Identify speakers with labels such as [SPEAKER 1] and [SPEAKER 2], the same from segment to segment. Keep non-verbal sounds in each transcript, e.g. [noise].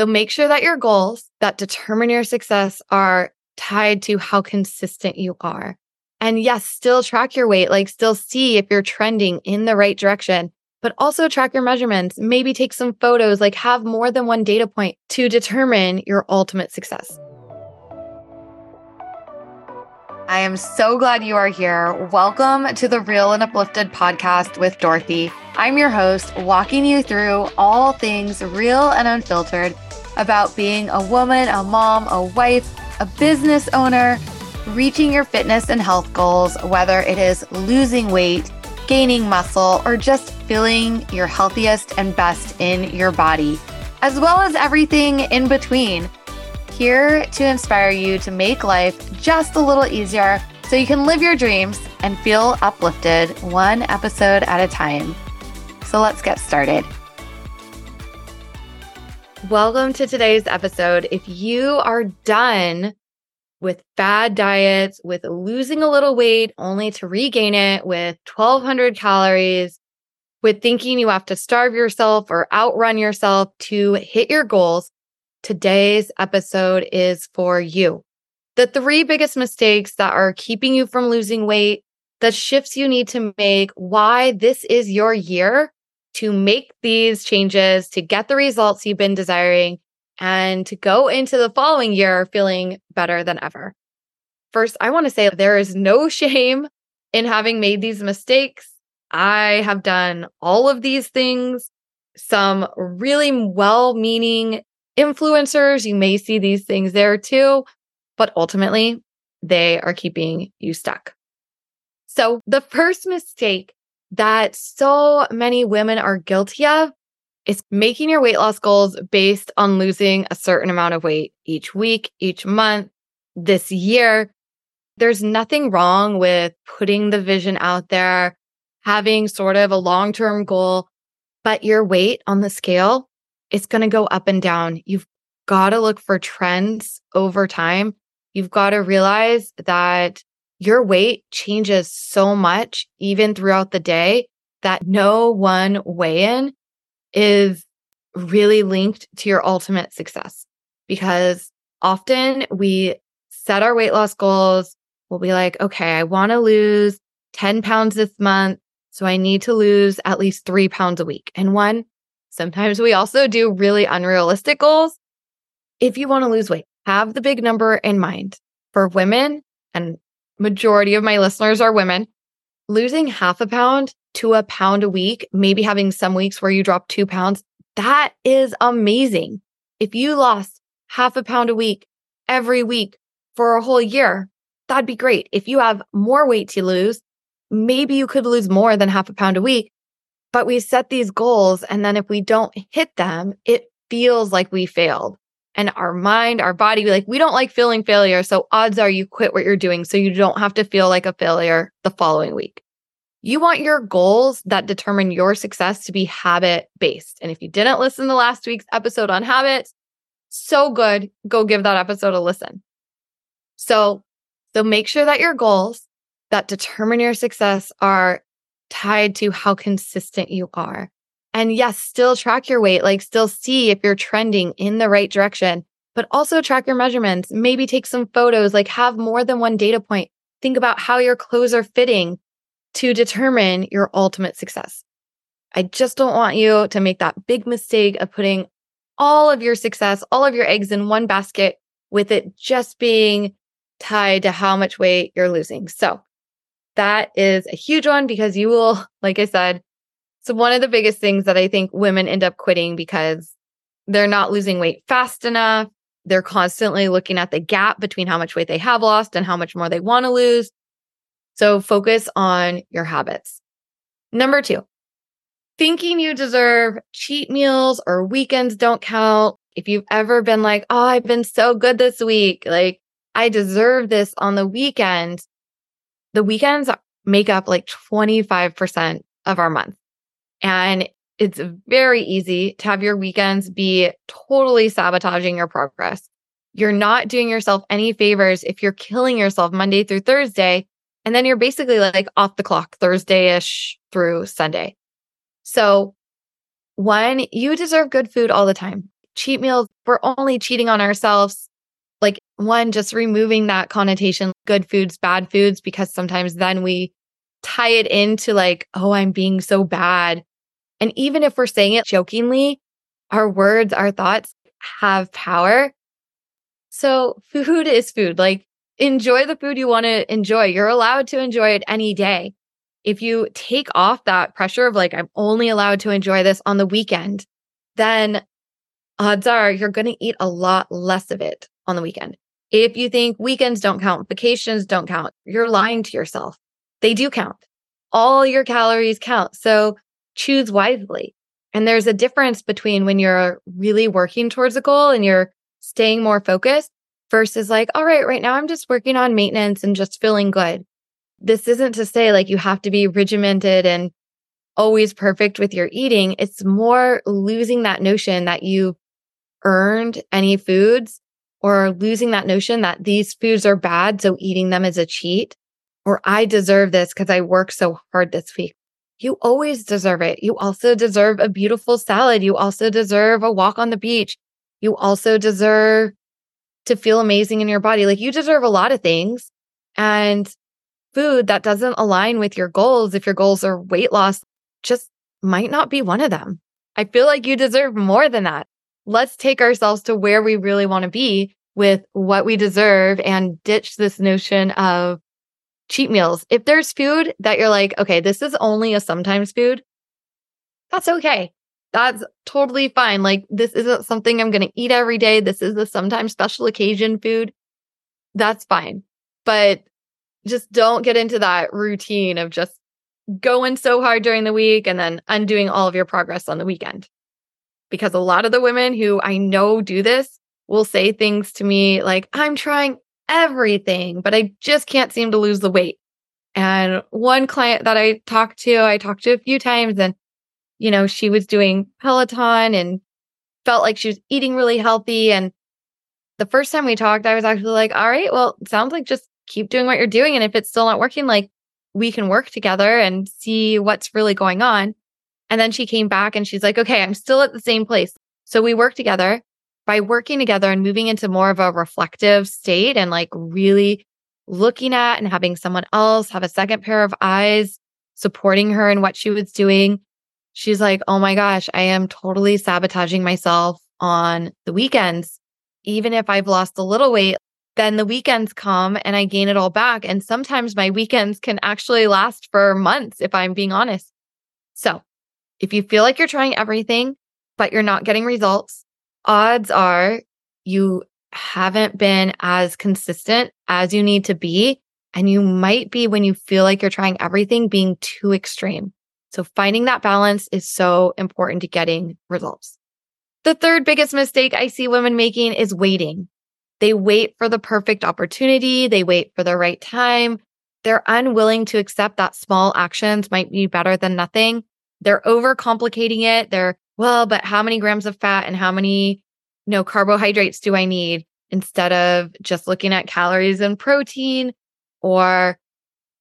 [SPEAKER 1] So make sure that your goals that determine your success are tied to how consistent you are. And yes, still track your weight, like still see if you're trending in the right direction, but also track your measurements. Maybe take some photos, like have more than one data point to determine your ultimate success. I am so glad you are here. Welcome to the Real and Uplifted podcast with Dorothy. I'm your host, walking you through all things real and unfiltered about being a woman, a mom, a wife, a business owner, reaching your fitness and health goals, whether it is losing weight, gaining muscle, or just feeling your healthiest and best in your body, as well as everything in between here to inspire you to make life just a little easier so you can live your dreams and feel uplifted one episode at a time. So let's get started. Welcome to today's episode. If you are done with bad diets, with losing a little weight only to regain it with 1200 calories, with thinking you have to starve yourself or outrun yourself to hit your goals, today's episode is for you. The three biggest mistakes that are keeping you from losing weight, the shifts you need to make, why this is your year to make these changes, to get the results you've been desiring, and to go into the following year feeling better than ever. First, I want to say there is no [laughs] shame in having made these mistakes. I have done all of these things. Some really well meaning influencers. You may see these things there too, but ultimately they are keeping you stuck. So the first mistake that so many women are guilty of is making your weight loss goals based on losing a certain amount of weight each week, each month, this year. There's nothing wrong with putting the vision out there, having sort of a long term goal, but your weight on the scale it's going to go up and down. You've got to look for trends over time. You've got to realize that your weight changes so much, even throughout the day, that no one weigh in is really linked to your ultimate success. Because often we set our weight loss goals. We'll be like, okay, I want to lose 10 pounds this month. So I need to lose at least three pounds a week. And one, Sometimes we also do really unrealistic goals. If you want to lose weight, have the big number in mind. For women, and majority of my listeners are women, losing half a pound to a pound a week, maybe having some weeks where you drop two pounds, that is amazing. If you lost half a pound a week every week for a whole year, that'd be great. If you have more weight to lose, maybe you could lose more than half a pound a week. But we set these goals. And then if we don't hit them, it feels like we failed. And our mind, our body, like, we don't like feeling failure. So odds are you quit what you're doing so you don't have to feel like a failure the following week. You want your goals that determine your success to be habit based. And if you didn't listen to last week's episode on habits, so good. Go give that episode a listen. So, so make sure that your goals that determine your success are tied to how consistent you are. And yes, still track your weight, like still see if you're trending in the right direction, but also track your measurements. Maybe take some photos, like have more than one data point. Think about how your clothes are fitting to determine your ultimate success. I just don't want you to make that big mistake of putting all of your success, all of your eggs in one basket with it just being tied to how much weight you're losing. So that is a huge one because you will, like I said, so one of the biggest things that I think women end up quitting because they're not losing weight fast enough. They're constantly looking at the gap between how much weight they have lost and how much more they want to lose. So focus on your habits. Number two, thinking you deserve cheat meals or weekends don't count. If you've ever been like, oh, I've been so good this week, like I deserve this on the weekend the weekends make up like 25% of our month. And it's very easy to have your weekends be totally sabotaging your progress. You're not doing yourself any favors if you're killing yourself Monday through Thursday. And then you're basically like off the clock Thursday ish through Sunday. So, one, you deserve good food all the time. cheat meals, we're only cheating on ourselves. Like, one, just removing that connotation, good foods, bad foods, because sometimes then we tie it into like, oh, I'm being so bad. And even if we're saying it jokingly, our words, our thoughts have power. So, food is food. Like, enjoy the food you want to enjoy. You're allowed to enjoy it any day. If you take off that pressure of like, I'm only allowed to enjoy this on the weekend, then odds are you're going to eat a lot less of it on the weekend. If you think weekends don't count, vacations don't count, you're lying to yourself. They do count. All your calories count. So choose wisely. And there's a difference between when you're really working towards a goal and you're staying more focused versus like, all right, right now I'm just working on maintenance and just feeling good. This isn't to say like you have to be regimented and always perfect with your eating. It's more losing that notion that you earned any foods or losing that notion that these foods are bad. So eating them is a cheat or I deserve this because I worked so hard this week. You always deserve it. You also deserve a beautiful salad. You also deserve a walk on the beach. You also deserve to feel amazing in your body. Like you deserve a lot of things and food that doesn't align with your goals. If your goals are weight loss, just might not be one of them. I feel like you deserve more than that. Let's take ourselves to where we really want to be with what we deserve and ditch this notion of cheat meals. If there's food that you're like, okay, this is only a sometimes food, that's okay. That's totally fine. Like, this isn't something I'm going to eat every day. This is a sometimes special occasion food. That's fine. But just don't get into that routine of just going so hard during the week and then undoing all of your progress on the weekend. Because a lot of the women who I know do this will say things to me like, I'm trying everything, but I just can't seem to lose the weight. And one client that I talked to, I talked to a few times and you know, she was doing Peloton and felt like she was eating really healthy. And the first time we talked, I was actually like, all right, well, sounds like just keep doing what you're doing. And if it's still not working, like we can work together and see what's really going on. And then she came back and she's like, okay, I'm still at the same place. So we work together by working together and moving into more of a reflective state and like really looking at and having someone else have a second pair of eyes supporting her in what she was doing she's like, Oh my gosh, I am totally sabotaging myself on the weekends. Even if I've lost a little weight, then the weekends come and I gain it all back. And sometimes my weekends can actually last for months, if I'm being honest. So if you feel like you're trying everything, but you're not getting results, odds are you haven't been as consistent as you need to be. And you might be when you feel like you're trying everything being too extreme. So finding that balance is so important to getting results. The third biggest mistake I see women making is waiting. They wait for the perfect opportunity. They wait for the right time. They're unwilling to accept that small actions might be better than nothing. They're overcomplicating it. They're, well, but how many grams of fat and how many, you know, carbohydrates do I need instead of just looking at calories and protein or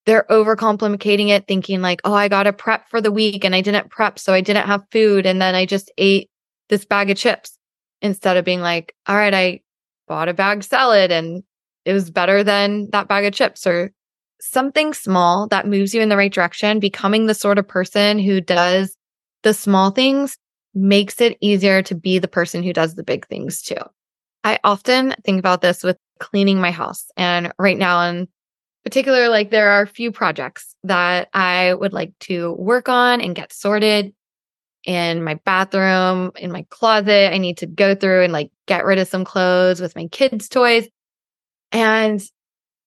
[SPEAKER 1] they're overcomplicating it, thinking like, oh, I got to prep for the week and I didn't prep. So I didn't have food. And then I just ate this bag of chips instead of being like, all right, I bought a bag salad and it was better than that bag of chips or something small that moves you in the right direction. Becoming the sort of person who does the small things makes it easier to be the person who does the big things too. I often think about this with cleaning my house. And right now in particular, like there are a few projects that I would like to work on and get sorted in my bathroom, in my closet. I need to go through and like get rid of some clothes with my kids' toys. And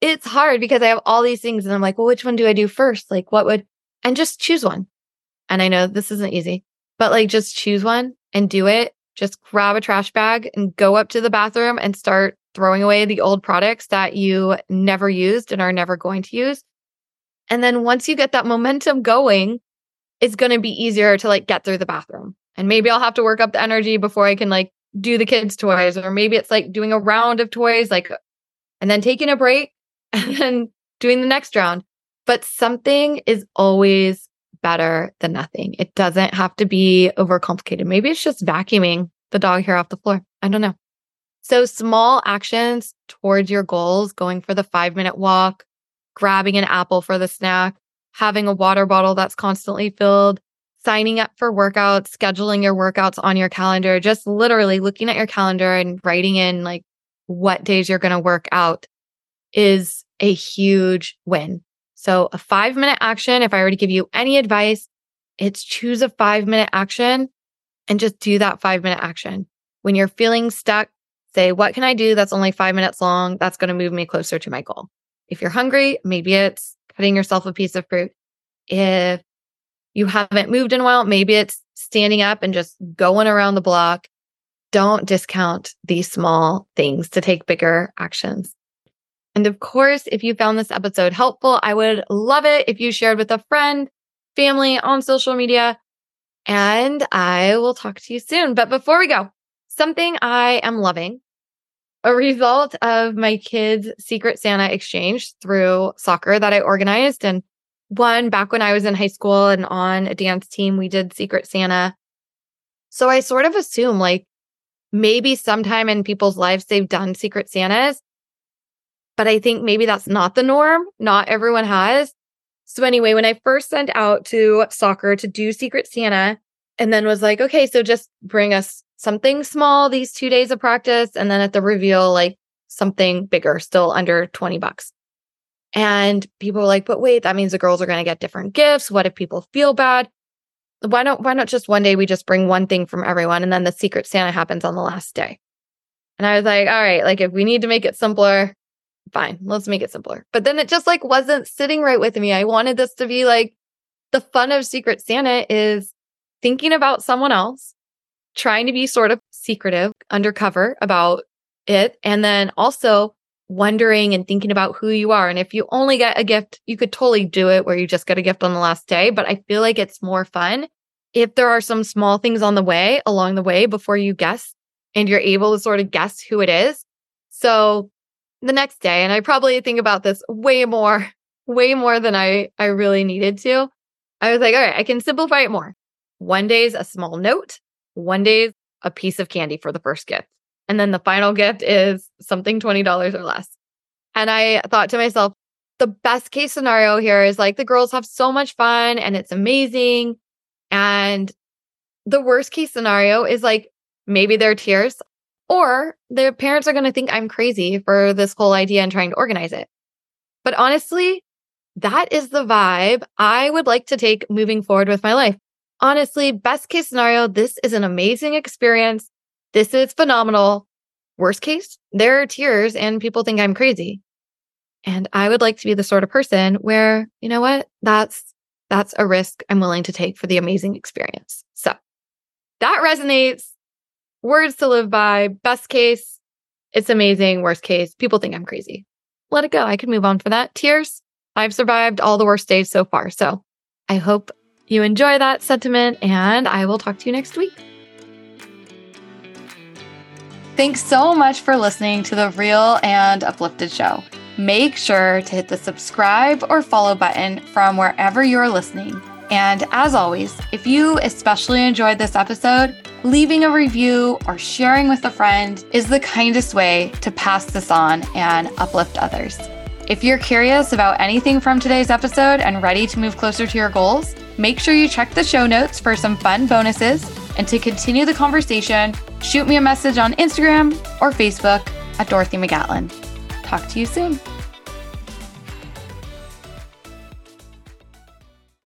[SPEAKER 1] it's hard because I have all these things and I'm like, well, which one do I do first? Like, what would, and just choose one. And I know this isn't easy, but like just choose one and do it. Just grab a trash bag and go up to the bathroom and start throwing away the old products that you never used and are never going to use. And then once you get that momentum going, it's going to be easier to like get through the bathroom. And maybe I'll have to work up the energy before I can like do the kids' toys, or maybe it's like doing a round of toys, like, and then taking a break [laughs] and then doing the next round. But something is always better than nothing. It doesn't have to be overcomplicated. Maybe it's just vacuuming the dog hair off the floor. I don't know. So small actions towards your goals, going for the five minute walk, grabbing an apple for the snack, having a water bottle that's constantly filled, signing up for workouts, scheduling your workouts on your calendar, just literally looking at your calendar and writing in like what days you're going to work out is a huge win. So a five minute action, if I were to give you any advice, it's choose a five minute action and just do that five minute action. When you're feeling stuck, say, what can I do that's only five minutes long? That's going to move me closer to my goal. If you're hungry, maybe it's cutting yourself a piece of fruit. If you haven't moved in a while, maybe it's standing up and just going around the block. Don't discount these small things to take bigger actions. And of course, if you found this episode helpful, I would love it if you shared with a friend, family on social media, and I will talk to you soon. But before we go, something I am loving a result of my kids' Secret Santa exchange through soccer that I organized. And one back when I was in high school and on a dance team, we did Secret Santa. So I sort of assume like maybe sometime in people's lives they've done Secret Santas. But I think maybe that's not the norm. Not everyone has. So anyway, when I first sent out to soccer to do Secret Santa and then was like, okay, so just bring us something small these two days of practice. And then at the reveal, like something bigger, still under 20 bucks. And people were like, but wait, that means the girls are going to get different gifts. What if people feel bad? Why don't, why not just one day we just bring one thing from everyone and then the secret Santa happens on the last day? And I was like, all right, like if we need to make it simpler, fine, let's make it simpler. But then it just like wasn't sitting right with me. I wanted this to be like the fun of Secret Santa is thinking about someone else trying to be sort of secretive, undercover about it. And then also wondering and thinking about who you are. And if you only get a gift, you could totally do it where you just get a gift on the last day. But I feel like it's more fun if there are some small things on the way, along the way before you guess and you're able to sort of guess who it is. So the next day, and I probably think about this way more, way more than I, I really needed to. I was like, all right, I can simplify it more. One day is a small note one day a piece of candy for the first gift. And then the final gift is something $20 or less. And I thought to myself, the best case scenario here is like the girls have so much fun and it's amazing. And the worst case scenario is like maybe their tears or their parents are going to think I'm crazy for this whole idea and trying to organize it. But honestly, that is the vibe I would like to take moving forward with my life honestly, best case scenario, this is an amazing experience. This is phenomenal. Worst case, there are tears and people think I'm crazy. And I would like to be the sort of person where, you know what? That's, that's a risk I'm willing to take for the amazing experience. So that resonates. Words to live by. Best case, it's amazing. Worst case, people think I'm crazy. Let it go. I can move on for that. Tears. I've survived all the worst days so far. So I hope you enjoy that sentiment, and I will talk to you next week. Thanks so much for listening to the Real and Uplifted Show. Make sure to hit the subscribe or follow button from wherever you're listening. And as always, if you especially enjoyed this episode, leaving a review or sharing with a friend is the kindest way to pass this on and uplift others. If you're curious about anything from today's episode and ready to move closer to your goals, make sure you check the show notes for some fun bonuses. And to continue the conversation, shoot me a message on Instagram or Facebook at Dorothy McGatlin. Talk to you soon.